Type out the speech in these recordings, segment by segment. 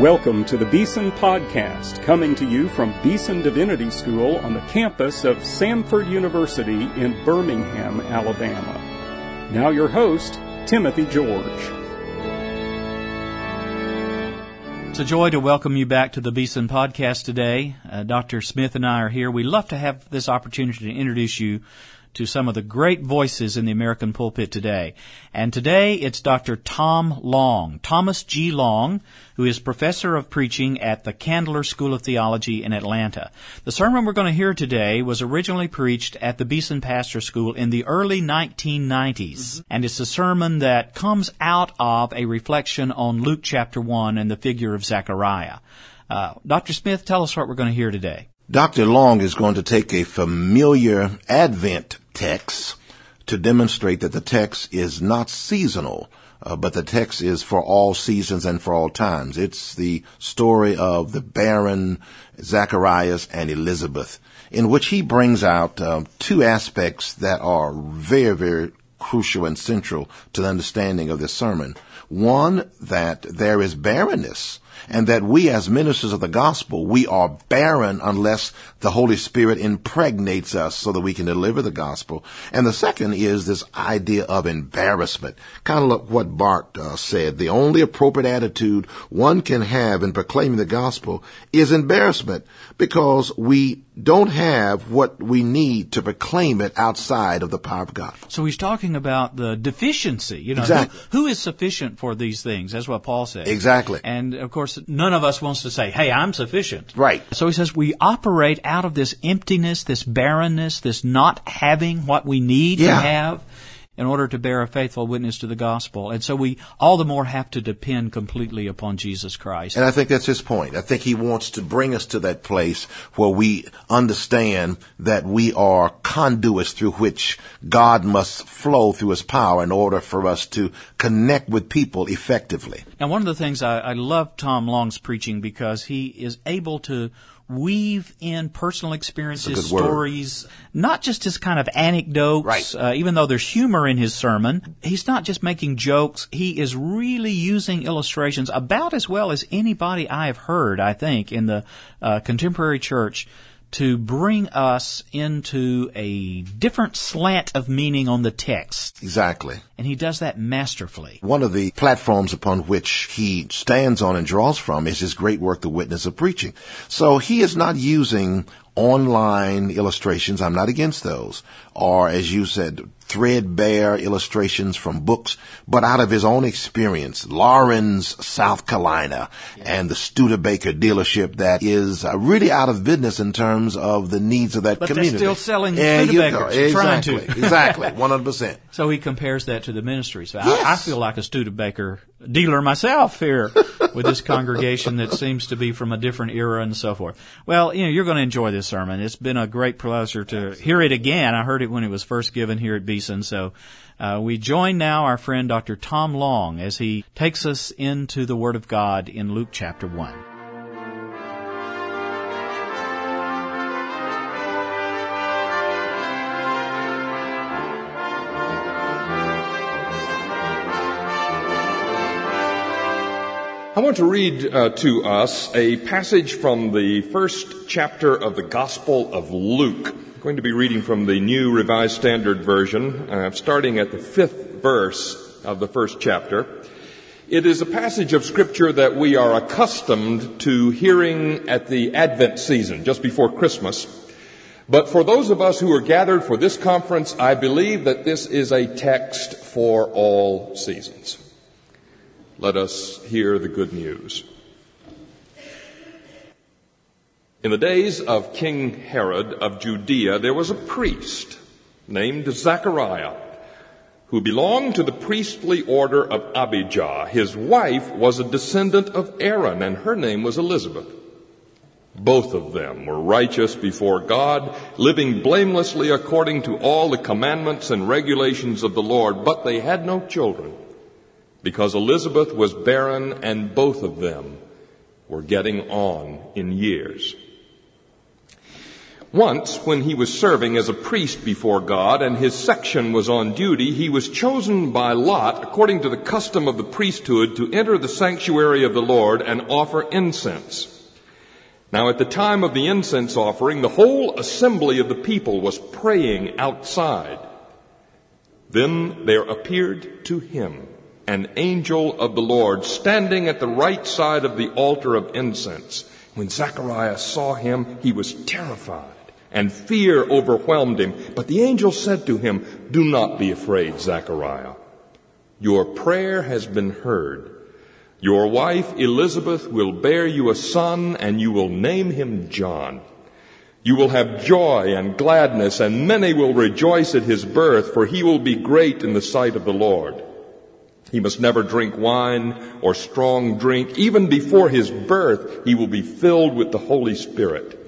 Welcome to the Beeson Podcast, coming to you from Beeson Divinity School on the campus of Samford University in Birmingham, Alabama. Now, your host, Timothy George. It's a joy to welcome you back to the Beeson Podcast today. Uh, Dr. Smith and I are here. We love to have this opportunity to introduce you to some of the great voices in the American pulpit today. And today it's Dr. Tom Long, Thomas G. Long, who is professor of preaching at the Candler School of Theology in Atlanta. The sermon we're going to hear today was originally preached at the Beeson Pastor School in the early 1990s. Mm-hmm. And it's a sermon that comes out of a reflection on Luke chapter 1 and the figure of Zechariah. Uh, Dr. Smith, tell us what we're going to hear today. Dr. Long is going to take a familiar Advent text to demonstrate that the text is not seasonal, uh, but the text is for all seasons and for all times. It's the story of the barren Zacharias and Elizabeth, in which he brings out uh, two aspects that are very, very crucial and central to the understanding of this sermon. One, that there is barrenness and that we as ministers of the gospel, we are barren unless the Holy Spirit impregnates us so that we can deliver the gospel. And the second is this idea of embarrassment. Kind of like what Barth uh, said. The only appropriate attitude one can have in proclaiming the gospel is embarrassment because we don't have what we need to proclaim it outside of the power of God. So he's talking about the deficiency. You know, exactly. who, who is sufficient for these things? That's what Paul says. Exactly. And of course, none of us wants to say, "Hey, I'm sufficient." Right. So he says we operate out of this emptiness, this barrenness, this not having what we need yeah. to have in order to bear a faithful witness to the gospel. And so we all the more have to depend completely upon Jesus Christ. And I think that's his point. I think he wants to bring us to that place where we understand that we are conduits through which God must flow through his power in order for us to connect with people effectively. Now, one of the things I, I love Tom Long's preaching because he is able to weave in personal experiences, stories, not just as kind of anecdotes. Right. Uh, even though there's humor in his sermon, he's not just making jokes. He is really using illustrations about as well as anybody I have heard, I think, in the uh, contemporary church to bring us into a different slant of meaning on the text. Exactly. And he does that masterfully. One of the platforms upon which he stands on and draws from is his great work, The Witness of Preaching. So he is not using online illustrations. I'm not against those. Or as you said, threadbare illustrations from books, but out of his own experience, Laurens, South Carolina, and the Studebaker dealership that is uh, really out of business in terms of the needs of that but community. But they're still selling yeah, Studebakers. Exactly, trying to. exactly, 100%. So he compares that to the ministry. So yes. I, I, feel like a Studebaker dealer myself here with this congregation that seems to be from a different era and so forth. Well, you know, you're going to enjoy this sermon. It's been a great pleasure to hear it again. I heard it when it was first given here at Beeson. So uh, we join now our friend Dr. Tom Long as he takes us into the Word of God in Luke chapter 1. I want to read uh, to us a passage from the first chapter of the Gospel of Luke. I'm going to be reading from the New Revised Standard Version, uh, starting at the fifth verse of the first chapter. It is a passage of Scripture that we are accustomed to hearing at the Advent season, just before Christmas. But for those of us who are gathered for this conference, I believe that this is a text for all seasons. Let us hear the good news. In the days of King Herod of Judea, there was a priest named Zechariah who belonged to the priestly order of Abijah. His wife was a descendant of Aaron, and her name was Elizabeth. Both of them were righteous before God, living blamelessly according to all the commandments and regulations of the Lord, but they had no children because Elizabeth was barren and both of them were getting on in years. Once, when he was serving as a priest before God and his section was on duty, he was chosen by lot, according to the custom of the priesthood, to enter the sanctuary of the Lord and offer incense. Now, at the time of the incense offering, the whole assembly of the people was praying outside. Then there appeared to him an angel of the Lord standing at the right side of the altar of incense. When Zacharias saw him, he was terrified and fear overwhelmed him. But the angel said to him, Do not be afraid, Zechariah. Your prayer has been heard. Your wife Elizabeth will bear you a son and you will name him John. You will have joy and gladness and many will rejoice at his birth for he will be great in the sight of the Lord. He must never drink wine or strong drink. Even before his birth, he will be filled with the Holy Spirit.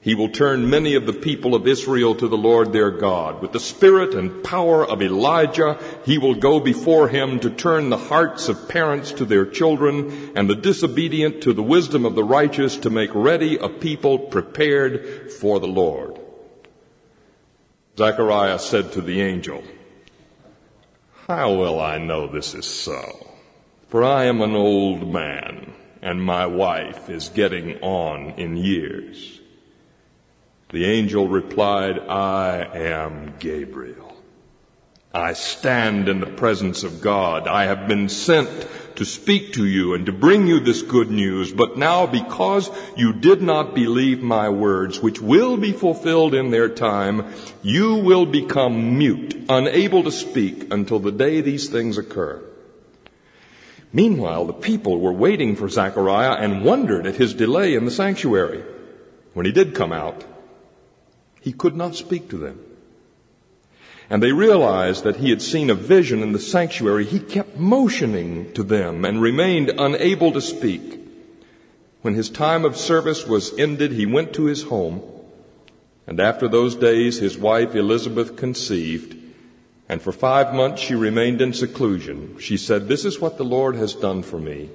He will turn many of the people of Israel to the Lord their God. With the spirit and power of Elijah, he will go before him to turn the hearts of parents to their children and the disobedient to the wisdom of the righteous to make ready a people prepared for the Lord. Zechariah said to the angel, How will I know this is so? For I am an old man and my wife is getting on in years. The angel replied, I am Gabriel. I stand in the presence of God. I have been sent to speak to you and to bring you this good news. But now because you did not believe my words, which will be fulfilled in their time, you will become mute, unable to speak until the day these things occur. Meanwhile, the people were waiting for Zechariah and wondered at his delay in the sanctuary. When he did come out, he could not speak to them. And they realized that he had seen a vision in the sanctuary. He kept motioning to them and remained unable to speak. When his time of service was ended, he went to his home. And after those days, his wife Elizabeth conceived. And for five months she remained in seclusion. She said, This is what the Lord has done for me.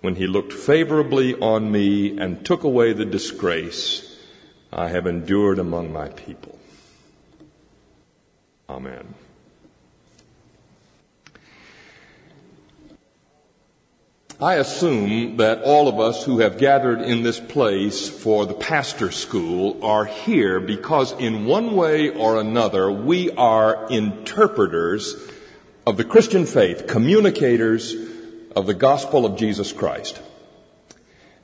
When he looked favorably on me and took away the disgrace I have endured among my people. Amen. I assume that all of us who have gathered in this place for the pastor school are here because in one way or another we are interpreters of the Christian faith, communicators of the gospel of Jesus Christ.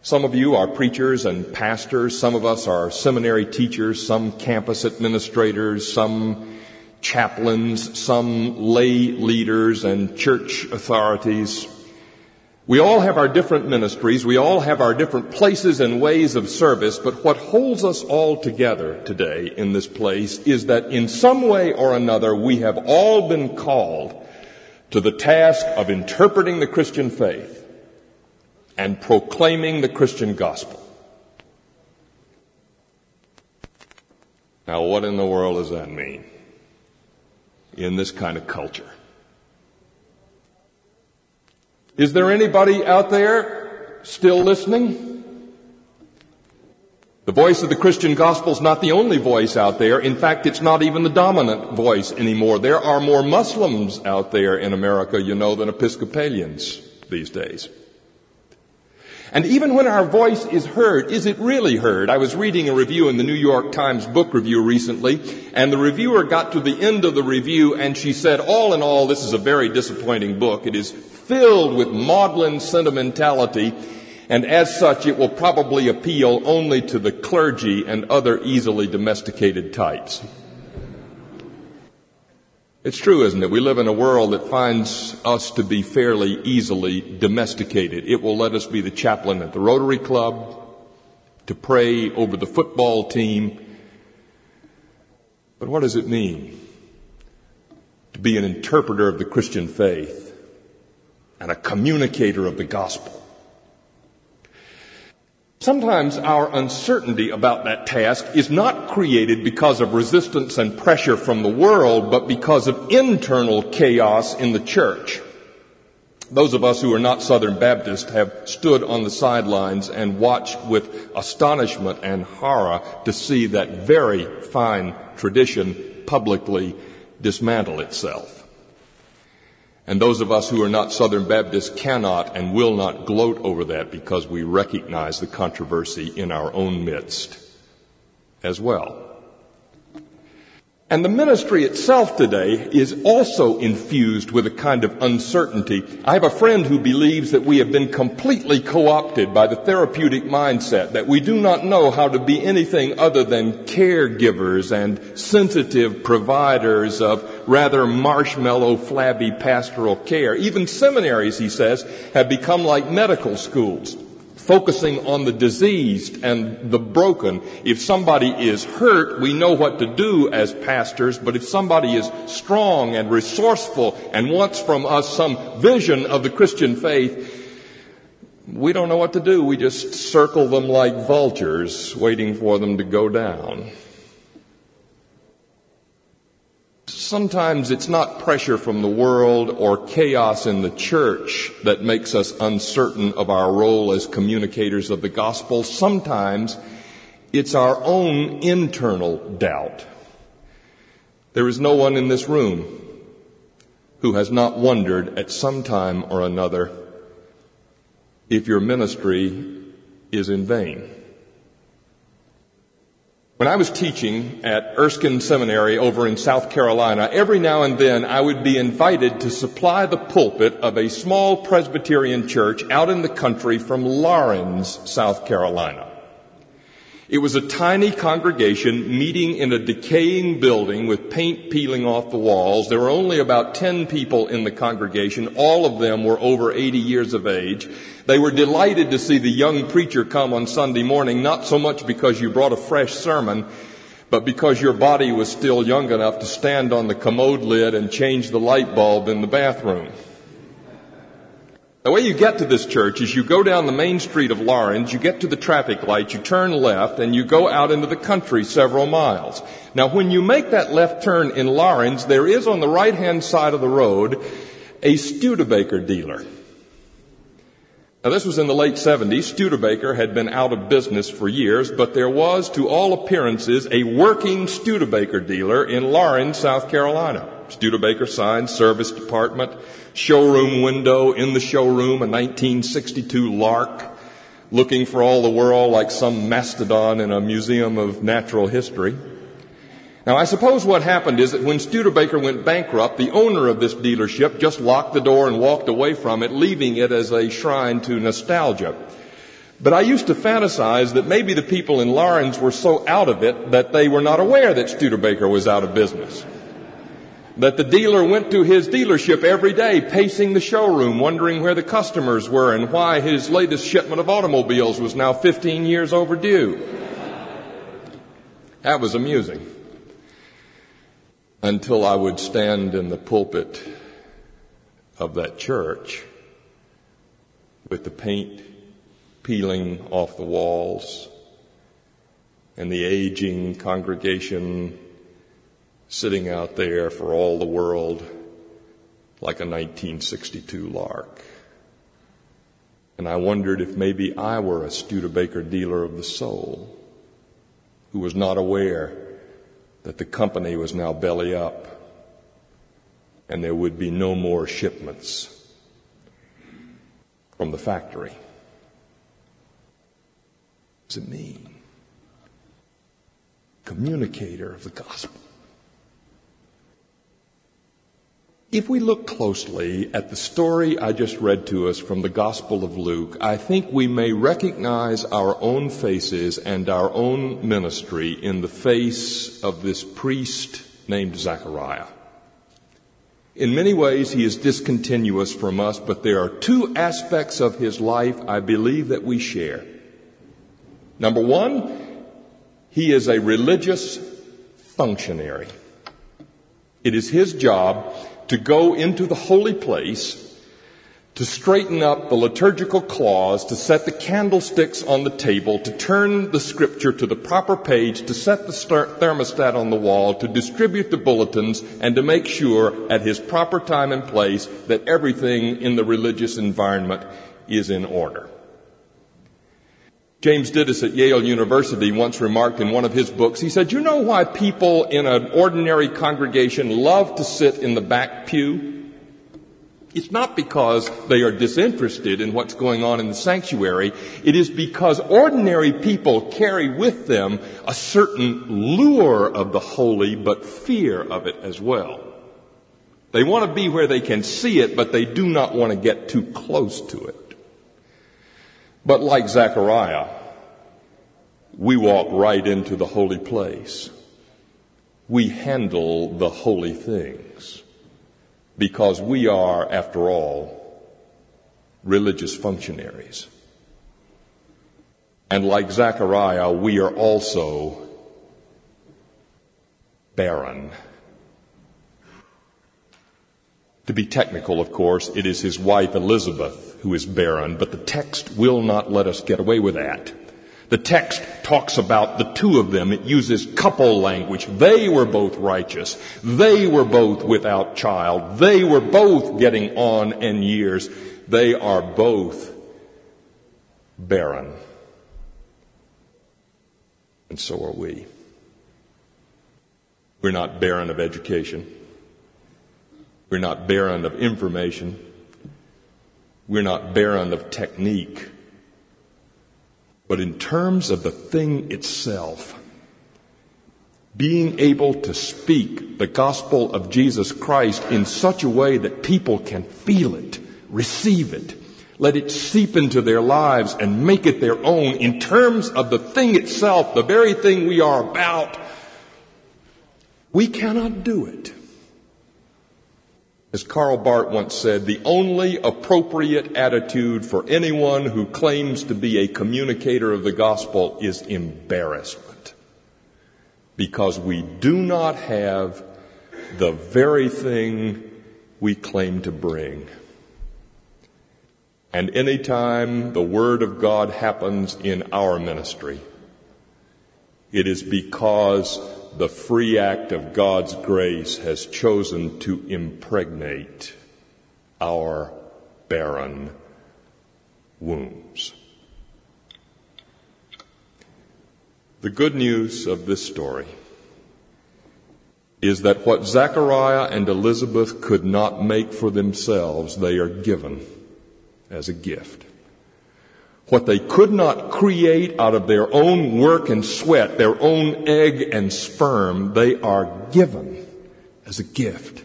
Some of you are preachers and pastors. Some of us are seminary teachers, some campus administrators, some chaplains, some lay leaders and church authorities. We all have our different ministries. We all have our different places and ways of service. But what holds us all together today in this place is that in some way or another we have all been called to the task of interpreting the Christian faith and proclaiming the Christian gospel. Now, what in the world does that mean in this kind of culture? Is there anybody out there still listening? The voice of the Christian gospel is not the only voice out there. In fact, it's not even the dominant voice anymore. There are more Muslims out there in America, you know, than Episcopalians these days. And even when our voice is heard, is it really heard? I was reading a review in the New York Times book review recently, and the reviewer got to the end of the review and she said, all in all, this is a very disappointing book. It is filled with maudlin sentimentality, and as such, it will probably appeal only to the clergy and other easily domesticated types. It's true, isn't it? We live in a world that finds us to be fairly easily domesticated. It will let us be the chaplain at the Rotary Club, to pray over the football team. But what does it mean to be an interpreter of the Christian faith and a communicator of the gospel? Sometimes our uncertainty about that task is not created because of resistance and pressure from the world, but because of internal chaos in the church. Those of us who are not Southern Baptist have stood on the sidelines and watched with astonishment and horror to see that very fine tradition publicly dismantle itself. And those of us who are not Southern Baptists cannot and will not gloat over that because we recognize the controversy in our own midst as well. And the ministry itself today is also infused with a kind of uncertainty. I have a friend who believes that we have been completely co-opted by the therapeutic mindset, that we do not know how to be anything other than caregivers and sensitive providers of rather marshmallow, flabby pastoral care. Even seminaries, he says, have become like medical schools focusing on the diseased and the broken. If somebody is hurt, we know what to do as pastors, but if somebody is strong and resourceful and wants from us some vision of the Christian faith, we don't know what to do. We just circle them like vultures, waiting for them to go down. Sometimes it's not pressure from the world or chaos in the church that makes us uncertain of our role as communicators of the gospel. Sometimes it's our own internal doubt. There is no one in this room who has not wondered at some time or another if your ministry is in vain. When I was teaching at Erskine Seminary over in South Carolina, every now and then I would be invited to supply the pulpit of a small Presbyterian church out in the country from Laurens, South Carolina. It was a tiny congregation meeting in a decaying building with paint peeling off the walls. There were only about 10 people in the congregation. All of them were over 80 years of age. They were delighted to see the young preacher come on Sunday morning, not so much because you brought a fresh sermon, but because your body was still young enough to stand on the commode lid and change the light bulb in the bathroom. The way you get to this church is you go down the main street of Laurens, you get to the traffic light, you turn left, and you go out into the country several miles. Now when you make that left turn in Laurens, there is on the right hand side of the road a Studebaker dealer. Now this was in the late 70s. Studebaker had been out of business for years, but there was, to all appearances, a working Studebaker dealer in Laurens, South Carolina. Studebaker sign, service department, showroom window, in the showroom, a 1962 Lark, looking for all the world like some mastodon in a museum of natural history. Now, I suppose what happened is that when Studebaker went bankrupt, the owner of this dealership just locked the door and walked away from it, leaving it as a shrine to nostalgia. But I used to fantasize that maybe the people in Laurens were so out of it that they were not aware that Studebaker was out of business. That the dealer went to his dealership every day, pacing the showroom, wondering where the customers were and why his latest shipment of automobiles was now 15 years overdue. That was amusing until I would stand in the pulpit of that church with the paint peeling off the walls and the aging congregation sitting out there for all the world like a 1962 lark. And I wondered if maybe I were a Studebaker dealer of the soul who was not aware that the company was now belly up and there would be no more shipments from the factory. What does it mean? Communicator of the gospel. If we look closely at the story I just read to us from the Gospel of Luke, I think we may recognize our own faces and our own ministry in the face of this priest named Zechariah. In many ways, he is discontinuous from us, but there are two aspects of his life I believe that we share. Number one, he is a religious functionary. It is his job to go into the holy place to straighten up the liturgical clause, to set the candlesticks on the table, to turn the scripture to the proper page, to set the thermostat on the wall, to distribute the bulletins, and to make sure at his proper time and place that everything in the religious environment is in order. James Dittes at Yale University once remarked in one of his books, he said, you know why people in an ordinary congregation love to sit in the back pew? It's not because they are disinterested in what's going on in the sanctuary. It is because ordinary people carry with them a certain lure of the holy, but fear of it as well. They want to be where they can see it, but they do not want to get too close to it. But like Zechariah, we walk right into the holy place. We handle the holy things because we are, after all, religious functionaries. And like Zechariah, we are also barren. To be technical, of course, it is his wife Elizabeth who is barren, but the text will not let us get away with that. The text talks about the two of them. It uses couple language. They were both righteous. They were both without child. They were both getting on in years. They are both barren. And so are we. We're not barren of education. We're not barren of information. We're not barren of technique. But in terms of the thing itself, being able to speak the gospel of Jesus Christ in such a way that people can feel it, receive it, let it seep into their lives and make it their own in terms of the thing itself, the very thing we are about, we cannot do it. As Karl Barth once said, the only appropriate attitude for anyone who claims to be a communicator of the gospel is embarrassment. Because we do not have the very thing we claim to bring. And anytime the Word of God happens in our ministry, it is because the free act of God's grace has chosen to impregnate our barren wombs. The good news of this story is that what Zechariah and Elizabeth could not make for themselves, they are given as a gift. What they could not create out of their own work and sweat, their own egg and sperm, they are given as a gift.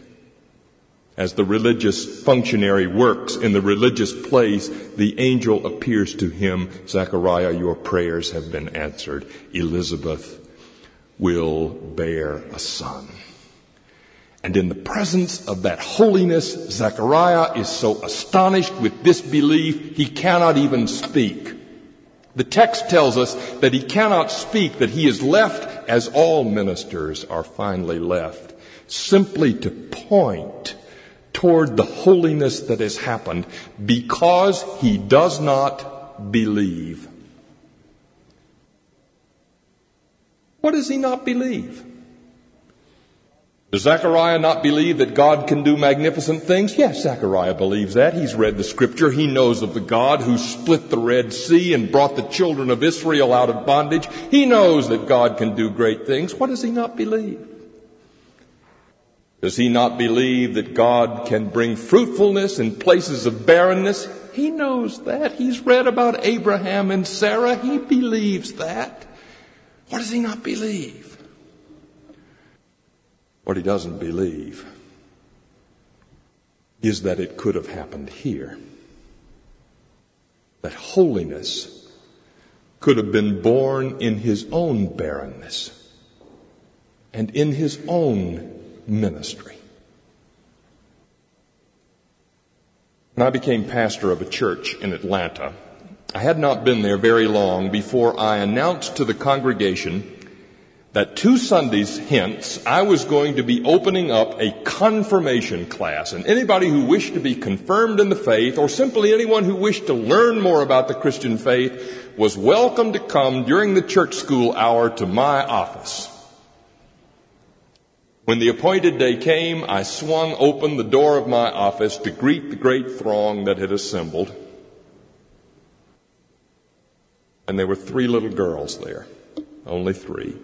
As the religious functionary works in the religious place, the angel appears to him, Zechariah, your prayers have been answered. Elizabeth will bear a son. And in the presence of that holiness, Zechariah is so astonished with disbelief, he cannot even speak. The text tells us that he cannot speak, that he is left as all ministers are finally left, simply to point toward the holiness that has happened because he does not believe. What does he not believe? Does Zechariah not believe that God can do magnificent things? Yes, Zechariah believes that. He's read the scripture. He knows of the God who split the Red Sea and brought the children of Israel out of bondage. He knows that God can do great things. What does he not believe? Does he not believe that God can bring fruitfulness in places of barrenness? He knows that. He's read about Abraham and Sarah. He believes that. What does he not believe? What he doesn't believe is that it could have happened here. That holiness could have been born in his own barrenness and in his own ministry. When I became pastor of a church in Atlanta, I had not been there very long before I announced to the congregation that two Sundays hence, I was going to be opening up a confirmation class. And anybody who wished to be confirmed in the faith, or simply anyone who wished to learn more about the Christian faith, was welcome to come during the church school hour to my office. When the appointed day came, I swung open the door of my office to greet the great throng that had assembled. And there were three little girls there. Only three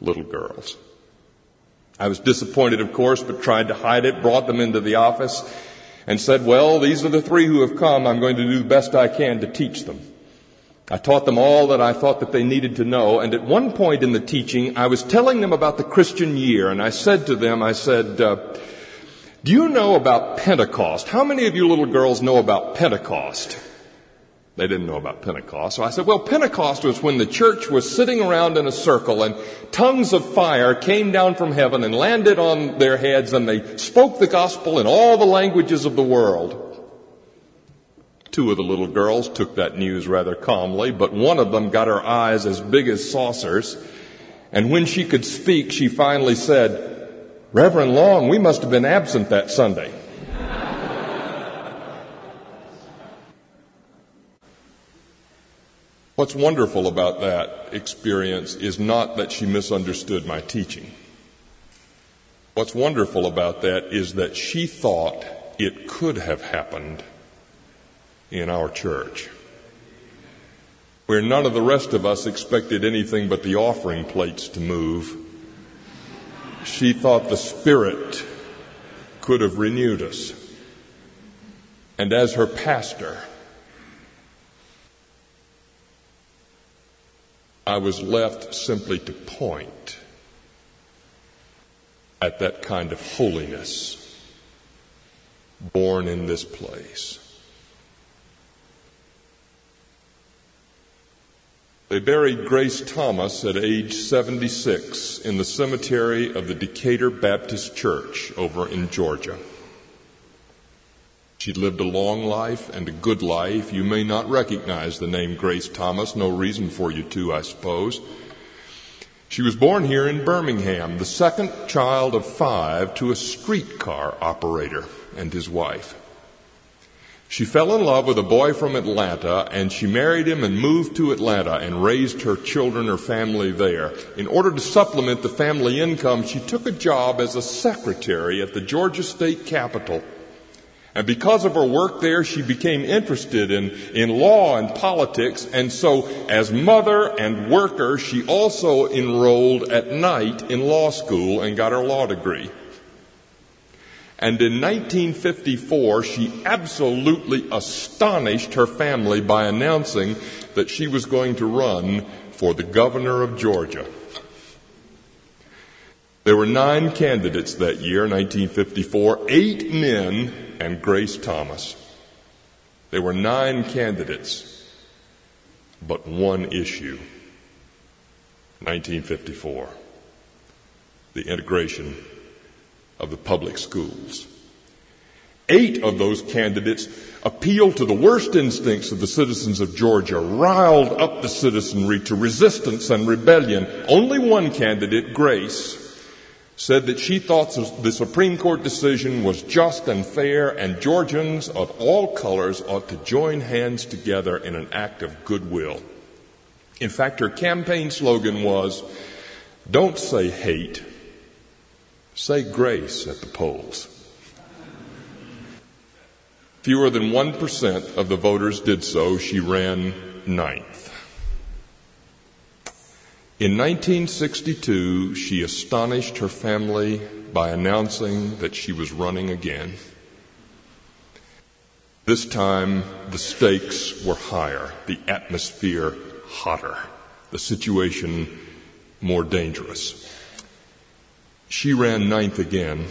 little girls. I was disappointed, of course, but tried to hide it, brought them into the office, and said, Well, these are the three who have come. I'm going to do the best I can to teach them. I taught them all that I thought that they needed to know, and at one point in the teaching, I was telling them about the Christian year, and I said to them, I said, uh, Do you know about Pentecost? How many of you little girls know about Pentecost? They didn't know about Pentecost. So I said, well, Pentecost was when the church was sitting around in a circle and tongues of fire came down from heaven and landed on their heads and they spoke the gospel in all the languages of the world. Two of the little girls took that news rather calmly, but one of them got her eyes as big as saucers. And when she could speak, she finally said, Reverend Long, we must have been absent that Sunday. What's wonderful about that experience is not that she misunderstood my teaching. What's wonderful about that is that she thought it could have happened in our church, where none of the rest of us expected anything but the offering plates to move. She thought the Spirit could have renewed us. And as her pastor, I was left simply to point at that kind of holiness born in this place. They buried Grace Thomas at age 76 in the cemetery of the Decatur Baptist Church over in Georgia. She'd lived a long life and a good life. You may not recognize the name Grace Thomas. No reason for you to, I suppose. She was born here in Birmingham, the second child of five to a streetcar operator and his wife. She fell in love with a boy from Atlanta and she married him and moved to Atlanta and raised her children, her family there. In order to supplement the family income, she took a job as a secretary at the Georgia State Capitol and because of her work there, she became interested in, in law and politics. And so, as mother and worker, she also enrolled at night in law school and got her law degree. And in 1954, she absolutely astonished her family by announcing that she was going to run for the governor of Georgia. There were nine candidates that year, 1954, eight men and Grace Thomas. There were nine candidates, but one issue. 1954. The integration of the public schools. Eight of those candidates appealed to the worst instincts of the citizens of Georgia, riled up the citizenry to resistance and rebellion. Only one candidate, Grace, said that she thought the Supreme Court decision was just and fair, and Georgians of all colors ought to join hands together in an act of goodwill. In fact, her campaign slogan was Don't say hate, say grace at the polls. Fewer than 1% of the voters did so. She ran ninth. In 1962, she astonished her family by announcing that she was running again. This time, the stakes were higher, the atmosphere hotter, the situation more dangerous. She ran ninth again,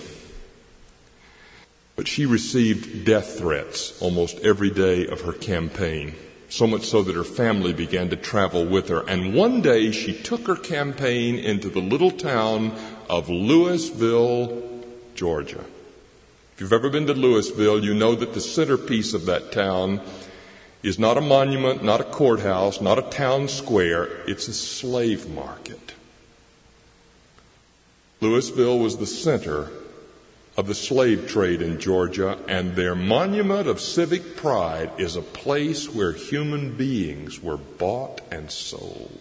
but she received death threats almost every day of her campaign so much so that her family began to travel with her. And one day she took her campaign into the little town of Louisville, Georgia. If you've ever been to Louisville, you know that the centerpiece of that town is not a monument, not a courthouse, not a town square. It's a slave market. Louisville was the center of the slave trade in Georgia, and their monument of civic pride is a place where human beings were bought and sold.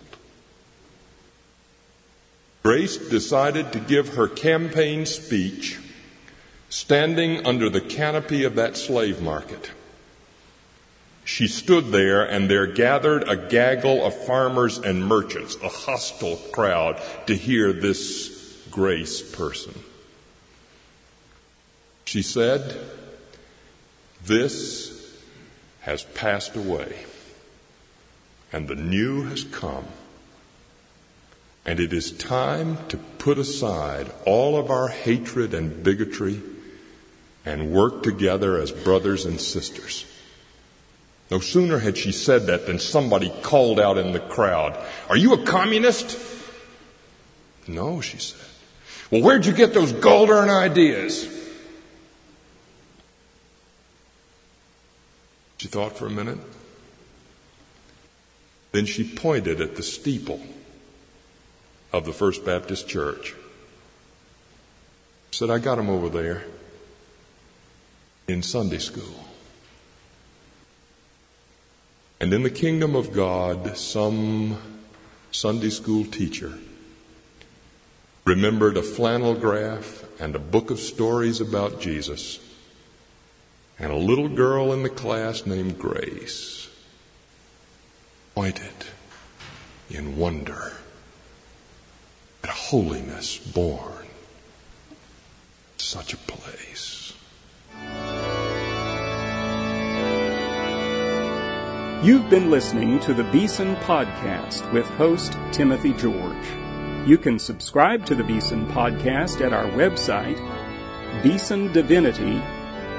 Grace decided to give her campaign speech standing under the canopy of that slave market. She stood there, and there gathered a gaggle of farmers and merchants, a hostile crowd, to hear this grace person. She said, This has passed away, and the new has come. And it is time to put aside all of our hatred and bigotry and work together as brothers and sisters. No sooner had she said that than somebody called out in the crowd, Are you a communist? No, she said. Well, where'd you get those gold-earned ideas? She thought for a minute. Then she pointed at the steeple of the First Baptist Church. Said, I got them over there in Sunday school. And in the kingdom of God, some Sunday school teacher remembered a flannel graph and a book of stories about Jesus and a little girl in the class named Grace pointed in wonder at holiness born such a place. You've been listening to the Beeson Podcast with host Timothy George. You can subscribe to the Beeson Podcast at our website, beesondivinity.com.